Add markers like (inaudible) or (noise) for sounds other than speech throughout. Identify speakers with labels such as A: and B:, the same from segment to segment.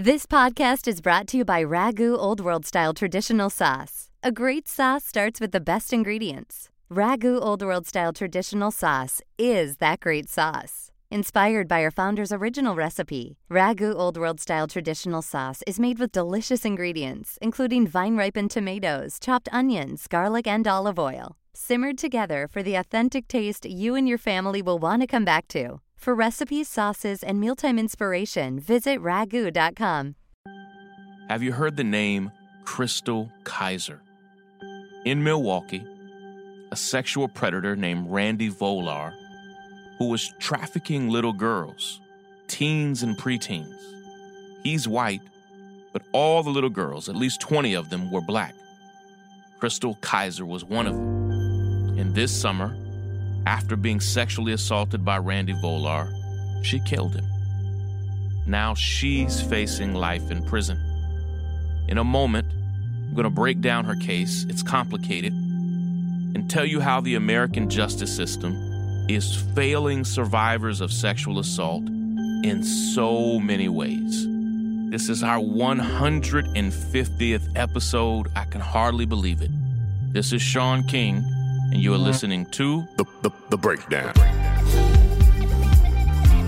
A: This podcast is brought to you by Ragu Old World Style Traditional Sauce. A great sauce starts with the best ingredients. Ragu Old World Style Traditional Sauce is that great sauce. Inspired by our founder's original recipe, Ragu Old World Style Traditional Sauce is made with delicious ingredients, including vine ripened tomatoes, chopped onions, garlic, and olive oil, simmered together for the authentic taste you and your family will want to come back to. For recipes, sauces, and mealtime inspiration, visit ragu.com.
B: Have you heard the name Chrystul Kizer? In Milwaukee, a sexual predator named Randy Volar, who was trafficking little girls, teens and preteens. He's white, but all the little girls, at least 20 of them, were black. Chrystul Kizer was one of them. And this summer, after being sexually assaulted by Randy Volar, she killed him. Now she's facing life in prison. In a moment, I'm going to break down her case. It's complicated. And tell you how the American justice system is failing survivors of sexual assault in so many ways. This is our 150th episode. I can hardly believe it. This is Shaun King and you are listening to
C: The, the, the Breakdown.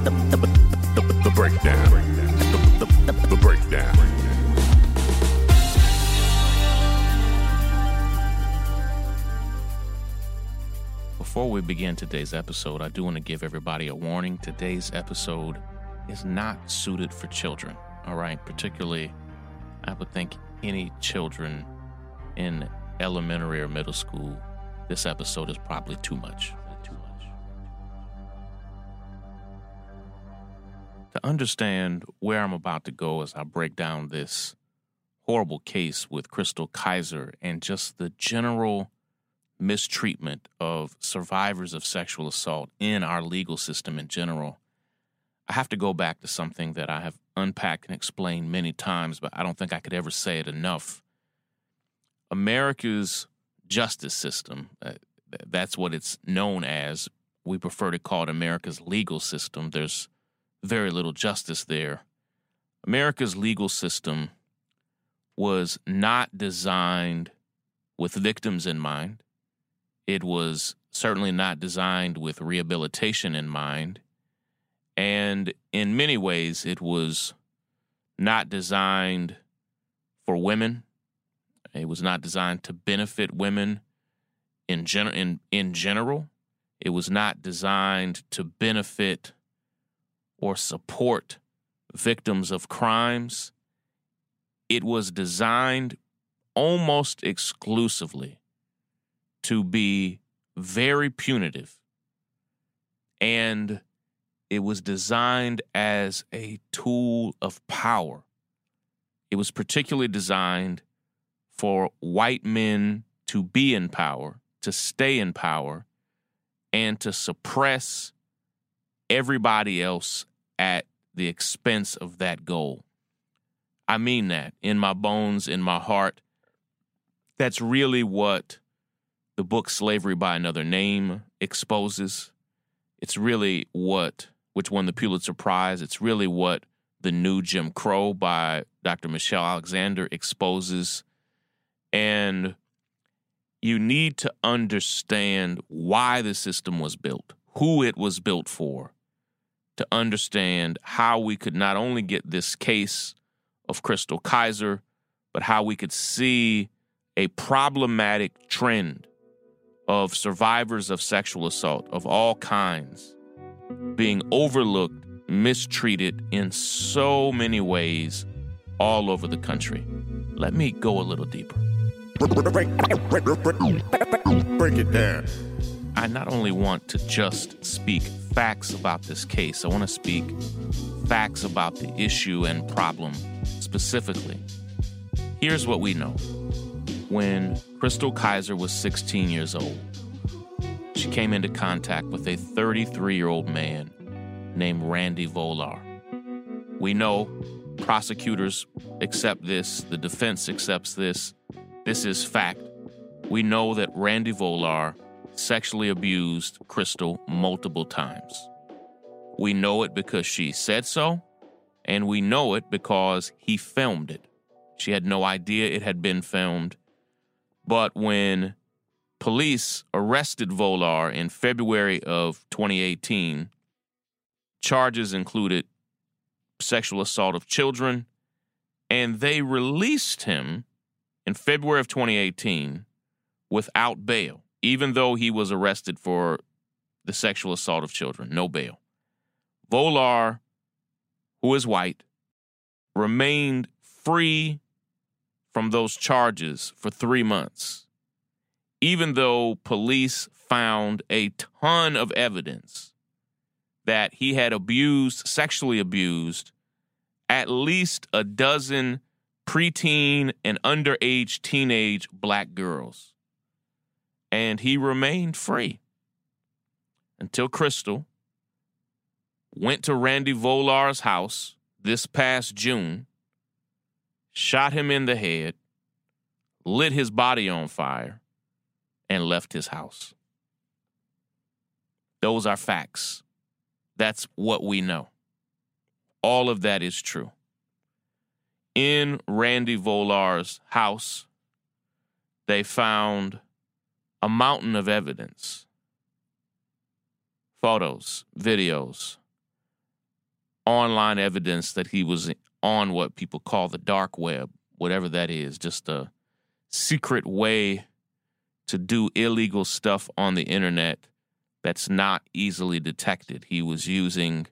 C: The, the, the, the, the Breakdown. The, the, the, the Breakdown.
B: Before we begin today's episode, I do want to give everybody a warning. Today's episode is not suited for children, all right? Particularly, I would think any children in elementary or middle school, this episode is probably too much. To understand where I'm about to go as I break down this horrible case with Chrystul Kizer and just the general mistreatment of survivors of sexual assault in our legal system in general, I have to go back to something that I have unpacked and explained many times, but I don't think I could ever say it enough. America's justice system. Uh, that's what it's known as. We prefer to call it America's legal system. There's very little justice there. America's legal system was not designed with victims in mind. It was certainly not designed with rehabilitation in mind. And in many ways, it was not designed for women. It was not designed to benefit women in, gen- in, in general. It was not designed to benefit or support victims of crimes. It was designed almost exclusively to be very punitive. And it was designed as a tool of power. It was particularly designed for white men to be in power, to stay in power, and to suppress everybody else at the expense of that goal. I mean that in my bones, in my heart. That's really what the book Slavery by Another Name exposes. It's really what, which won the Pulitzer Prize, it's really what The New Jim Crow by Dr. Michelle Alexander exposes. And you need to understand why the system was built, who it was built for, to understand how we could not only get this case of Chrystul Kizer, but how we could see a problematic trend of survivors of sexual assault of all kinds being overlooked, mistreated in so many ways all over the country. Let me go a little deeper.
C: Break, it down.
B: I not only want to just speak facts about this case, I want to speak facts about the issue and problem specifically. Here's what we know. When Chrystul Kizer was 16 years old, she came into contact with a 33 year old man named Randy Volar. We know prosecutors accept this, the defense accepts this. This is fact. We know that Randy Volar sexually abused Chrystul multiple times. We know it because she said so, and we know it because he filmed it. She had no idea it had been filmed. But when police arrested Volar in February of 2018, charges included sexual assault of children, and they released him in February of 2018 without bail, even though he was arrested for the sexual assault of children, no bail. Volar, who is white, remained free from those charges for three months, even though police found a ton of evidence that he had abused, sexually abused, at least a dozen preteen and underage teenage black girls. And he remained free until Chrystul went to Randy Volar's house this past June, shot him in the head, lit his body on fire, and left his house. Those are facts. That's what we know. All of that is true. In Randy Volar's house, they found a mountain of evidence photos, videos, online evidence that he was on what people call the dark web, whatever that is, just a secret way to do illegal stuff on the internet that's not easily detected. He was using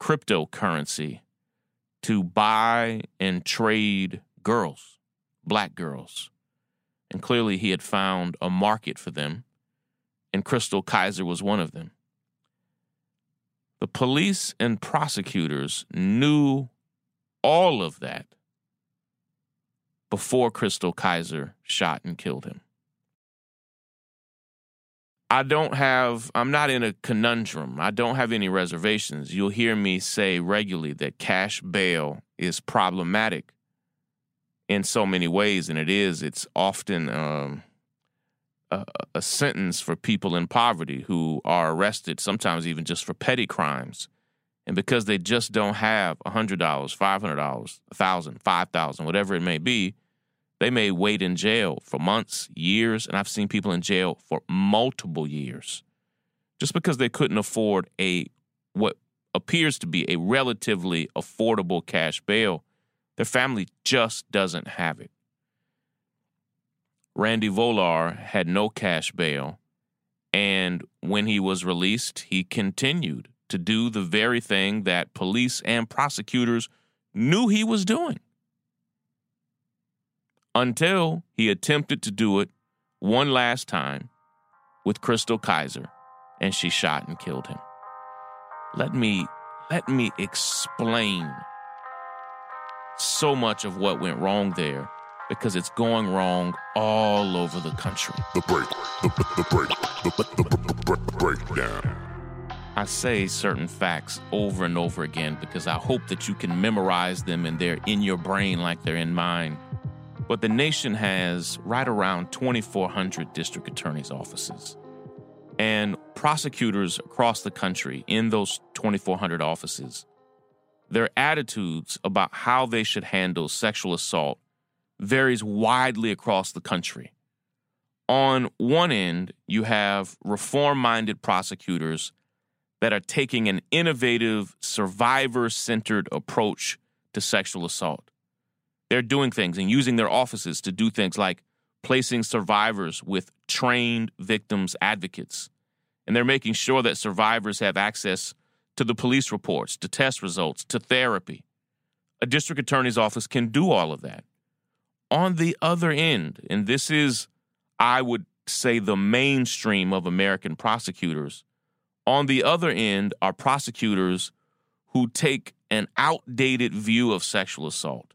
B: cryptocurrency to buy and trade girls, black girls. And clearly he had found a market for them, and Chrystul Kizer was one of them. The police and prosecutors knew all of that before Chrystul Kizer shot and killed him. I don't have, I'm not in a conundrum. I don't have any reservations. You'll hear me say regularly that cash bail is problematic in so many ways, and it is. It's often um, a, a sentence for people in poverty who are arrested, sometimes even just for petty crimes. And because they just don't have $100, $500, $1,000, $5,000, whatever it may be, they may wait in jail for months, years, and I've seen people in jail for multiple years just because they couldn't afford a what appears to be a relatively affordable cash bail. Their family just doesn't have it. Randy Volar had no cash bail, and when he was released, he continued to do the very thing that police and prosecutors knew he was doing. Until he attempted to do it one last time with Chrystul Kizer and she shot and killed him. Let me let me explain so much of what went wrong there because it's going wrong all over the country.
C: The break. The, the, the break. The, the, the, the breakdown.
B: I say certain facts over and over again because I hope that you can memorize them and they're in your brain like they're in mine. But the nation has right around 2,400 district attorney's offices. And prosecutors across the country in those 2,400 offices, their attitudes about how they should handle sexual assault varies widely across the country. On one end, you have reform minded prosecutors that are taking an innovative, survivor centered approach to sexual assault. They're doing things and using their offices to do things like placing survivors with trained victims advocates. And they're making sure that survivors have access to the police reports, to test results, to therapy. A district attorney's office can do all of that on the other end, and this is, I would say, the mainstream of American prosecutors, on the other end are prosecutors who take an outdated view of sexual assault.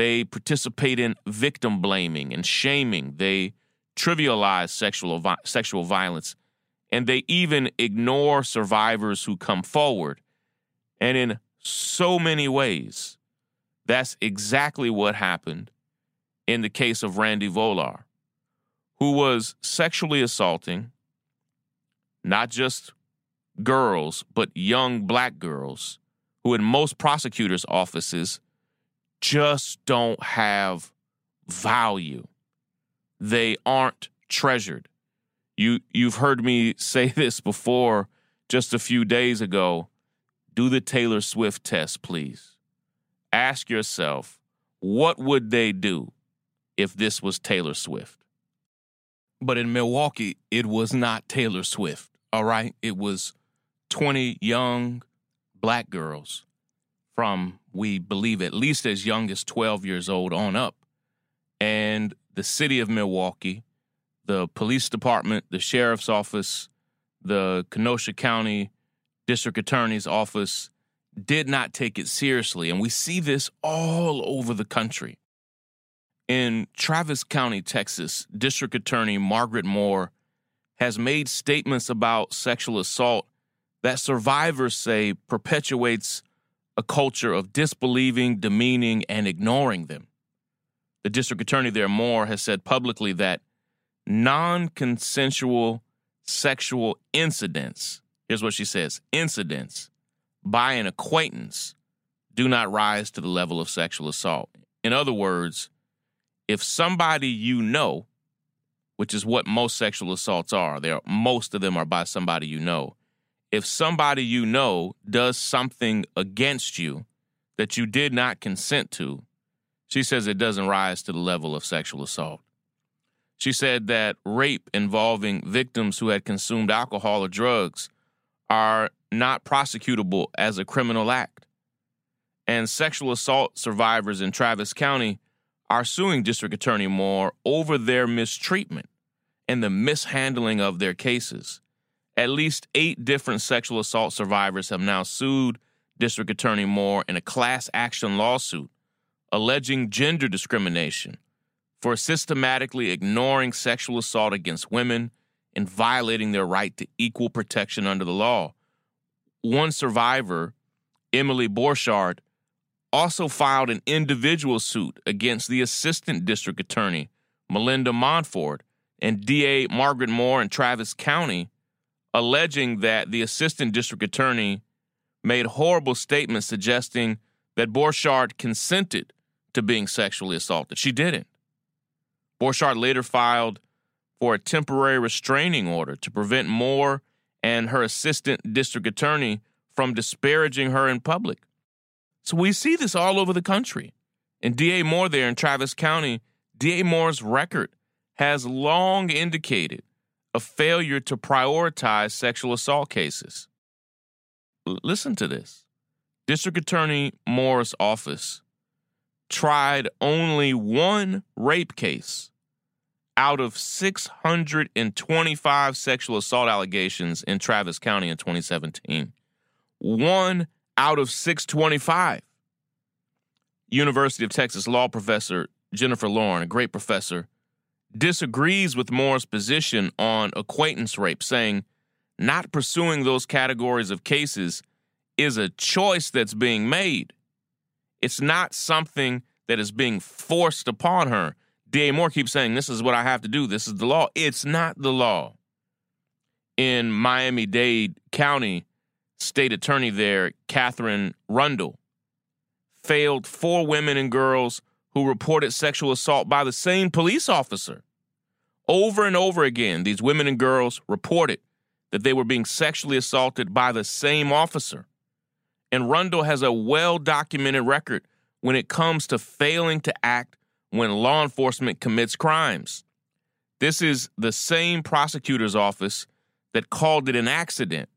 B: They participate in victim blaming and shaming. They trivialize sexual, sexual violence. And they even ignore survivors who come forward. And in so many ways, that's exactly what happened in the case of Randy Volar, who was sexually assaulting not just girls, but young black girls who in most prosecutors' offices just don't have value. They aren't treasured. You you've heard me say (laughs) this before just a few days ago. Do the Taylor Swift test, please. Ask yourself, what would they do if this was Taylor Swift? But in Milwaukee, it was not Taylor Swift, all right? It was 20 young black girls from, we believe, at least as young as 12 years old on up. And the city of Milwaukee, the police department, the sheriff's office, the Kenosha County District Attorney's office did not take it seriously. And we see this all over the country. In Travis County, Texas, District Attorney Margaret Moore has made statements about sexual assault that survivors say perpetuates a culture of disbelieving, demeaning, and ignoring them. The district attorney there, Moore, has said publicly that non consensual sexual incidents, here's what she says incidents by an acquaintance do not rise to the level of sexual assault. In other words, if somebody you know, which is what most sexual assaults are, there most of them are by somebody you know. If somebody you know does something against you that you did not consent to, she says it doesn't rise to the level of sexual assault. She said that rape involving victims who had consumed alcohol or drugs are not prosecutable as a criminal act. And sexual assault survivors in Travis County are suing District Attorney Moore over their mistreatment and the mishandling of their cases. At least eight different sexual assault survivors have now sued District Attorney Moore in a class action lawsuit alleging gender discrimination for systematically ignoring sexual assault against women and violating their right to equal protection under the law. One survivor, Emily Borchardt, also filed an individual suit against the assistant district attorney, Melinda Montford, and DA Margaret Moore in Travis County, alleging that the assistant district attorney made horrible statements suggesting that Borchardt consented to being sexually assaulted. She didn't. Borchardt later filed for a temporary restraining order to prevent Moore and her assistant district attorney from disparaging her in public. So we see this all over the country. And DA Moore there in Travis County, DA Moore's record has long indicated a failure to prioritize sexual assault cases. L- listen to this. District Attorney Moore's office tried only one rape case out of 625 sexual assault allegations in Travis County in 2017. One out of 625. University of Texas law professor Jennifer Laurin, a great professor, disagrees with Moore's position on acquaintance rape, saying not pursuing those categories of cases is a choice that's being made. It's not something that is being forced upon her. D.A. Moore keeps saying, This is what I have to do. This is the law. It's not the law. In Miami Dade County, state attorney there, Katherine Rundle, failed four women and girls who reported sexual assault by the same police officer. Over and over again, these women and girls reported that they were being sexually assaulted by the same officer. And Rundle has a well documented record when it comes to failing to act when law enforcement commits crimes. This is the same prosecutor's office that called it an accident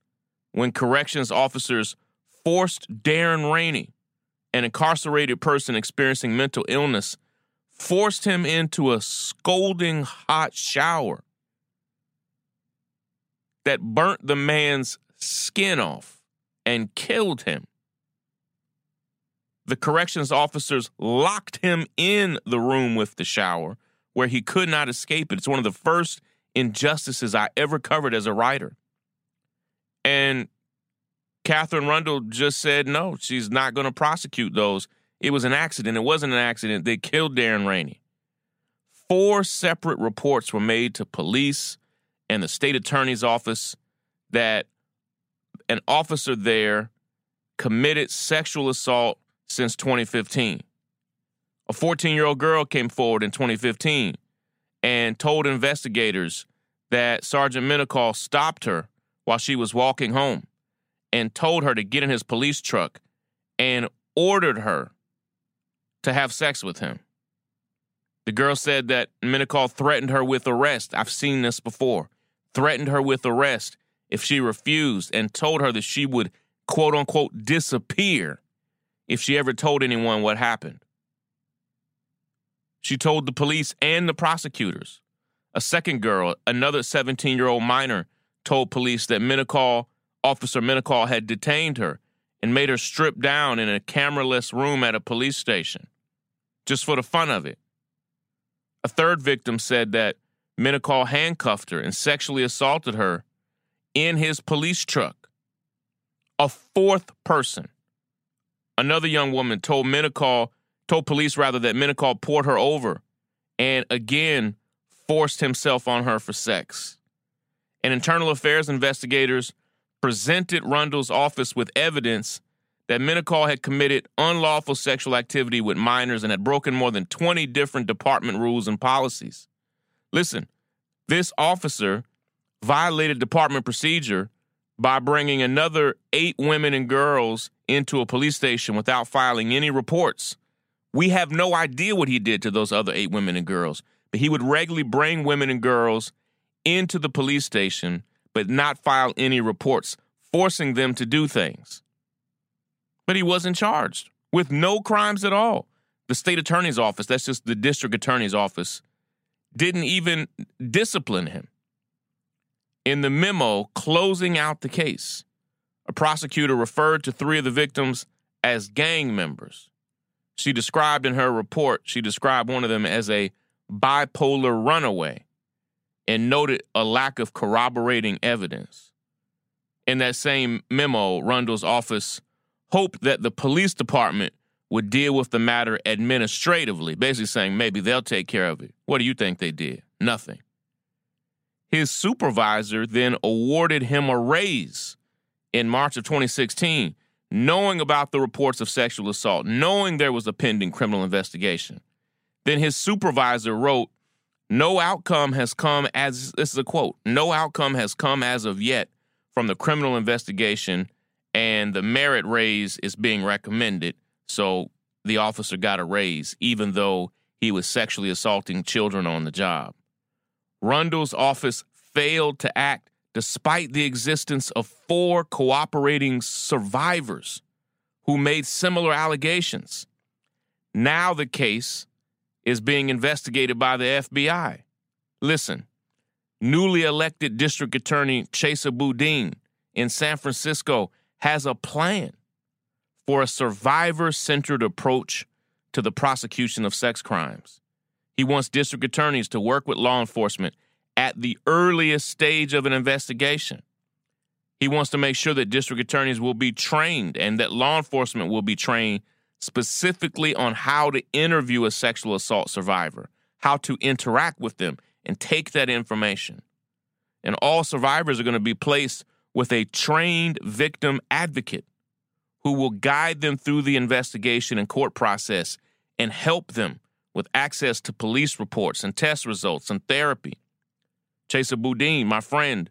B: when corrections officers forced Darren Rainey, an incarcerated person experiencing mental illness, forced him into a scolding hot shower that burnt the man's skin off and killed him the corrections officers locked him in the room with the shower where he could not escape it. It's one of the first injustices I ever covered as a writer. And Katherine Rundle just said no, she's not going to prosecute those. It was an accident. It wasn't an accident. They killed Darren Rainey. Four separate reports were made to police and the state attorney's office that an officer there committed sexual assault since 2015. A 14 year old girl came forward in 2015 and told investigators that Sergeant Minicall stopped her while she was walking home and told her to get in his police truck and ordered her to have sex with him. The girl said that Minicall threatened her with arrest. I've seen this before. Threatened her with arrest if she refused and told her that she would quote unquote disappear if she ever told anyone what happened. She told the police and the prosecutors. A second girl, another 17 year old minor, told police that Minicall, Officer Minicall had detained her and made her strip down in a cameraless room at a police station, just for the fun of it. A third victim said that Minicall handcuffed her and sexually assaulted her in his police truck. A fourth person, another young woman, told Minicall told police rather that Minicall poured her over and again forced himself on her for sex. And internal affairs investigators presented Rundle's office with evidence that Minicall had committed unlawful sexual activity with minors and had broken more than 20 different department rules and policies. Listen, this officer violated department procedure by bringing another eight women and girls into a police station without filing any reports we have no idea what he did to those other eight women and girls, but he would regularly bring women and girls into the police station but not file any reports, forcing them to do things. But he wasn't charged with no crimes at all. The state attorney's office, that's just the district attorney's office, didn't even discipline him. In the memo closing out the case, a prosecutor referred to three of the victims as gang members. She described in her report, she described one of them as a bipolar runaway and noted a lack of corroborating evidence. In that same memo, Rundle's office hoped that the police department would deal with the matter administratively, basically saying maybe they'll take care of it. What do you think they did? Nothing. His supervisor then awarded him a raise in March of 2016 knowing about the reports of sexual assault, knowing there was a pending criminal investigation. Then his supervisor wrote, No outcome has come as, this is a quote, no outcome has come as of yet from the criminal investigation, and the merit raise is being recommended. So the officer got a raise, even though he was sexually assaulting children on the job. Rundle's office failed to act despite the existence of four cooperating survivors who made similar allegations. Now the case is being investigated by the FBI. Listen, newly elected District Attorney Chesa Boudin in San Francisco has a plan for a survivor centered approach to the prosecution of sex crimes. He wants district attorneys to work with law enforcement at the earliest stage of an investigation. He wants to make sure that district attorneys will be trained and that law enforcement will be trained specifically on how to interview a sexual assault survivor, how to interact with them, and take that information. And all survivors are going to be placed with a trained victim advocate who will guide them through the investigation and court process and help them with access to police reports and test results and therapy. Chesa Boudin, my friend,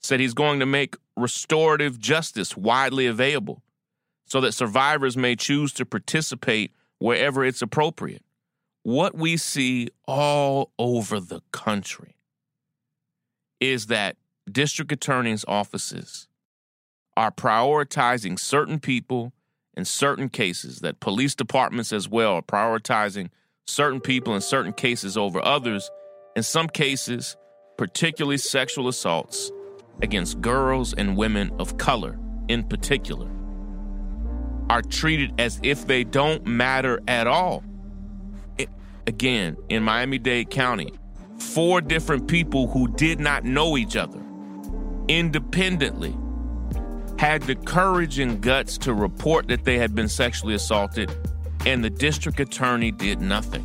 B: said he's going to make restorative justice widely available so that survivors may choose to participate wherever it's appropriate. What we see all over the country is that district attorneys' offices are prioritizing certain people in certain cases, that police departments as well are prioritizing certain people in certain cases over others. In some cases, particularly sexual assaults against girls and women of color in particular, are treated as if they don't matter at all. It, again, in Miami Dade County, four different people who did not know each other independently had the courage and guts to report that they had been sexually assaulted, and the district attorney did nothing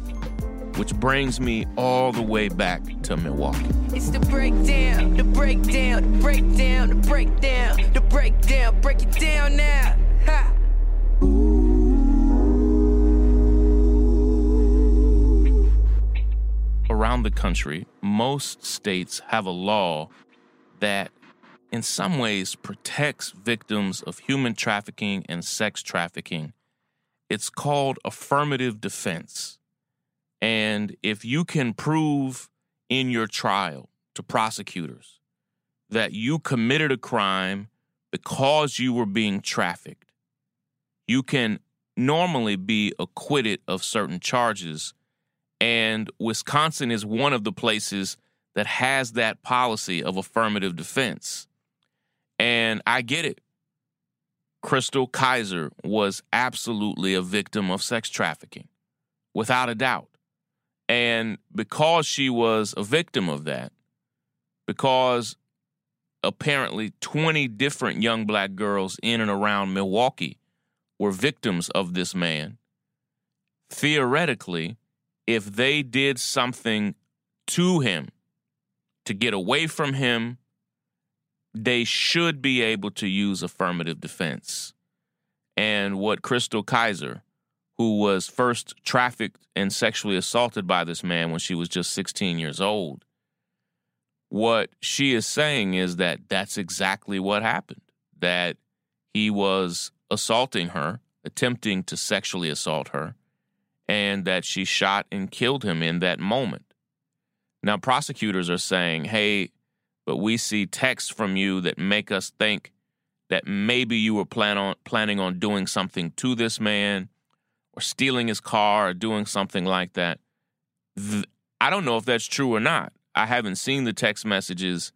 B: which brings me all the way back to Milwaukee. It's the breakdown, the breakdown, the breakdown, the breakdown, the breakdown, break it down now. Ha! The country, most states have a law that, in some ways, protects victims of human trafficking and sex trafficking. It's called affirmative defense. And if you can prove in your trial to prosecutors that you committed a crime because you were being trafficked, you can normally be acquitted of certain charges. And Wisconsin is one of the places that has that policy of affirmative defense. And I get it. Chrystul Kizer was absolutely a victim of sex trafficking, without a doubt. And because she was a victim of that, because apparently 20 different young black girls in and around Milwaukee were victims of this man, theoretically, if they did something to him to get away from him, they should be able to use affirmative defense. And what Chrystul Kizer, who was first trafficked and sexually assaulted by this man when she was just 16 years old, what she is saying is that that's exactly what happened. That he was assaulting her, attempting to sexually assault her, and that she shot and killed him in that moment. Now, prosecutors are saying, hey, but we see texts from you that make us think that maybe you were plan on, planning on doing something to this man or stealing his car or doing something like that. I don't know if that's true or not. I haven't seen the text messages.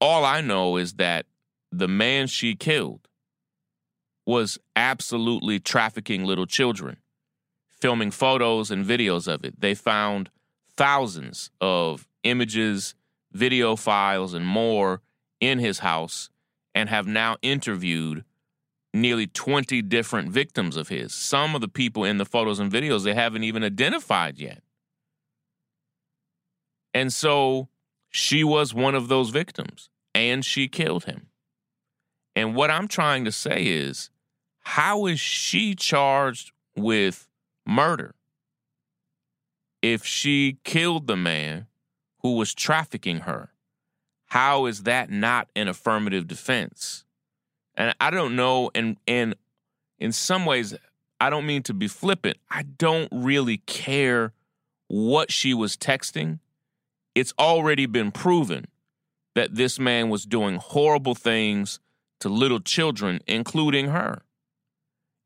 B: All I know is that the man she killed was absolutely trafficking little children, filming photos and videos of it. They found thousands of images, video files, and more in his house and have now interviewed nearly 20 different victims of his. Some of the people in the photos and videos they haven't even identified yet. And so she was one of those victims and she killed him. And what I'm trying to say is how is she charged with murder if she killed the man who was trafficking her? How is that not an affirmative defense? And I don't know, and and in some ways, I don't mean to be flippant. I don't really care what she was texting. It's already been proven that this man was doing horrible things to little children, including her.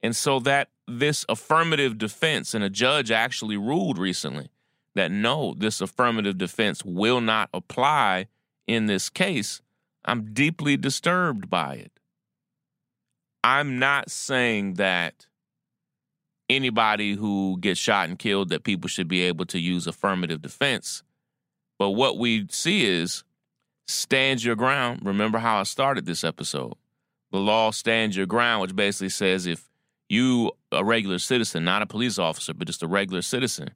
B: And so that this affirmative defense, and a judge actually ruled recently that no, this affirmative defense will not apply in this case. I'm deeply disturbed by it. I'm not saying that anybody who gets shot and killed that people should be able to use affirmative defense. But what we see is stand your ground. Remember how I started this episode. The law stands your ground, which basically says if you, a regular citizen, not a police officer, but just a regular citizen,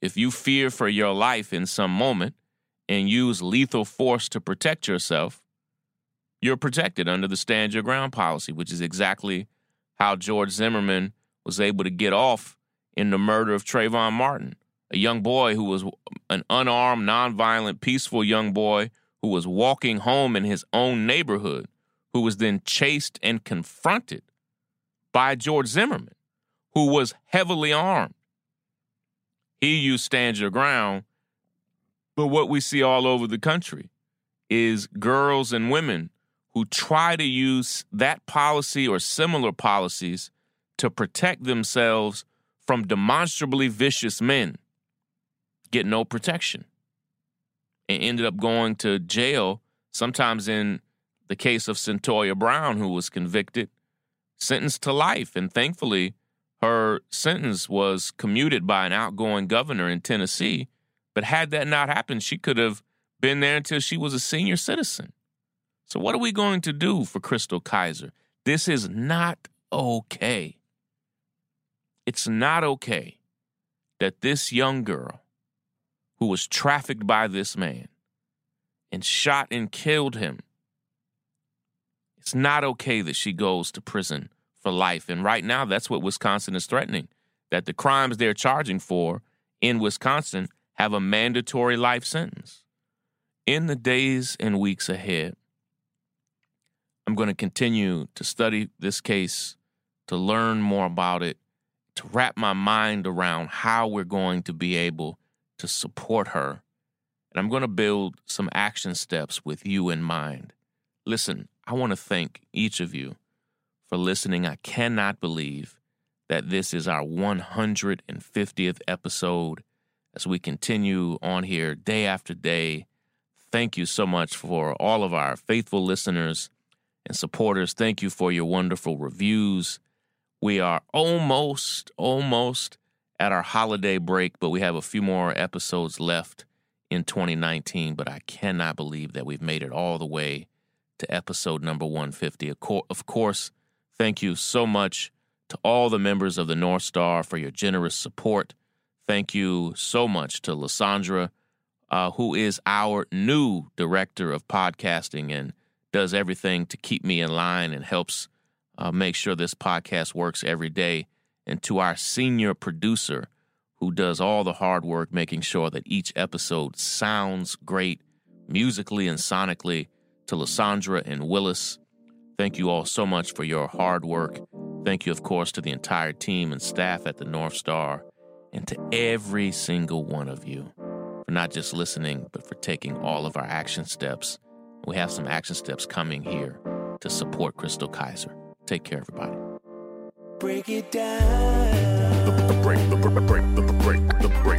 B: if you fear for your life in some moment and use lethal force to protect yourself, you're protected under the stand your ground policy, which is exactly how George Zimmerman was able to get off in the murder of Trayvon Martin, a young boy who was an unarmed, nonviolent, peaceful young boy who was walking home in his own neighborhood, who was then chased and confronted by George Zimmerman, who was heavily armed. He used stand your ground. But what we see all over the country is girls and women who try to use that policy or similar policies to protect themselves from demonstrably vicious men get no protection and ended up going to jail sometimes in the case of Cyntoia Brown who was convicted sentenced to life. And thankfully, her sentence was commuted by an outgoing governor in Tennessee. But had that not happened, she could have been there until she was a senior citizen. So, what are we going to do for Chrystul Kizer? This is not okay. It's not okay that this young girl who was trafficked by this man and shot and killed him it's not okay that she goes to prison for life. And right now, that's what Wisconsin is threatening that the crimes they're charging for in Wisconsin have a mandatory life sentence. In the days and weeks ahead, I'm going to continue to study this case, to learn more about it, to wrap my mind around how we're going to be able to support her. And I'm going to build some action steps with you in mind. Listen, I want to thank each of you for listening. I cannot believe that this is our 150th episode as we continue on here day after day. Thank you so much for all of our faithful listeners and supporters. Thank you for your wonderful reviews. We are almost, almost at our holiday break, but we have a few more episodes left in 2019. But I cannot believe that we've made it all the way to episode number 150. Of course, thank you so much to all the members of the North Star for your generous support. Thank you so much to Lysandra, uh, who is our new director of podcasting and does everything to keep me in line and helps uh, make sure this podcast works every day. And to our senior producer, who does all the hard work making sure that each episode sounds great musically and sonically, to Lysandra and Willis. Thank you all so much for your hard work. Thank you, of course, to the entire team and staff at the North Star, and to every single one of you for not just listening, but for taking all of our action steps. We have some action steps coming here to support Chrystul Kizer. Take care, everybody.
D: Break it down.
C: The, the break, the break, the break, the break, the break,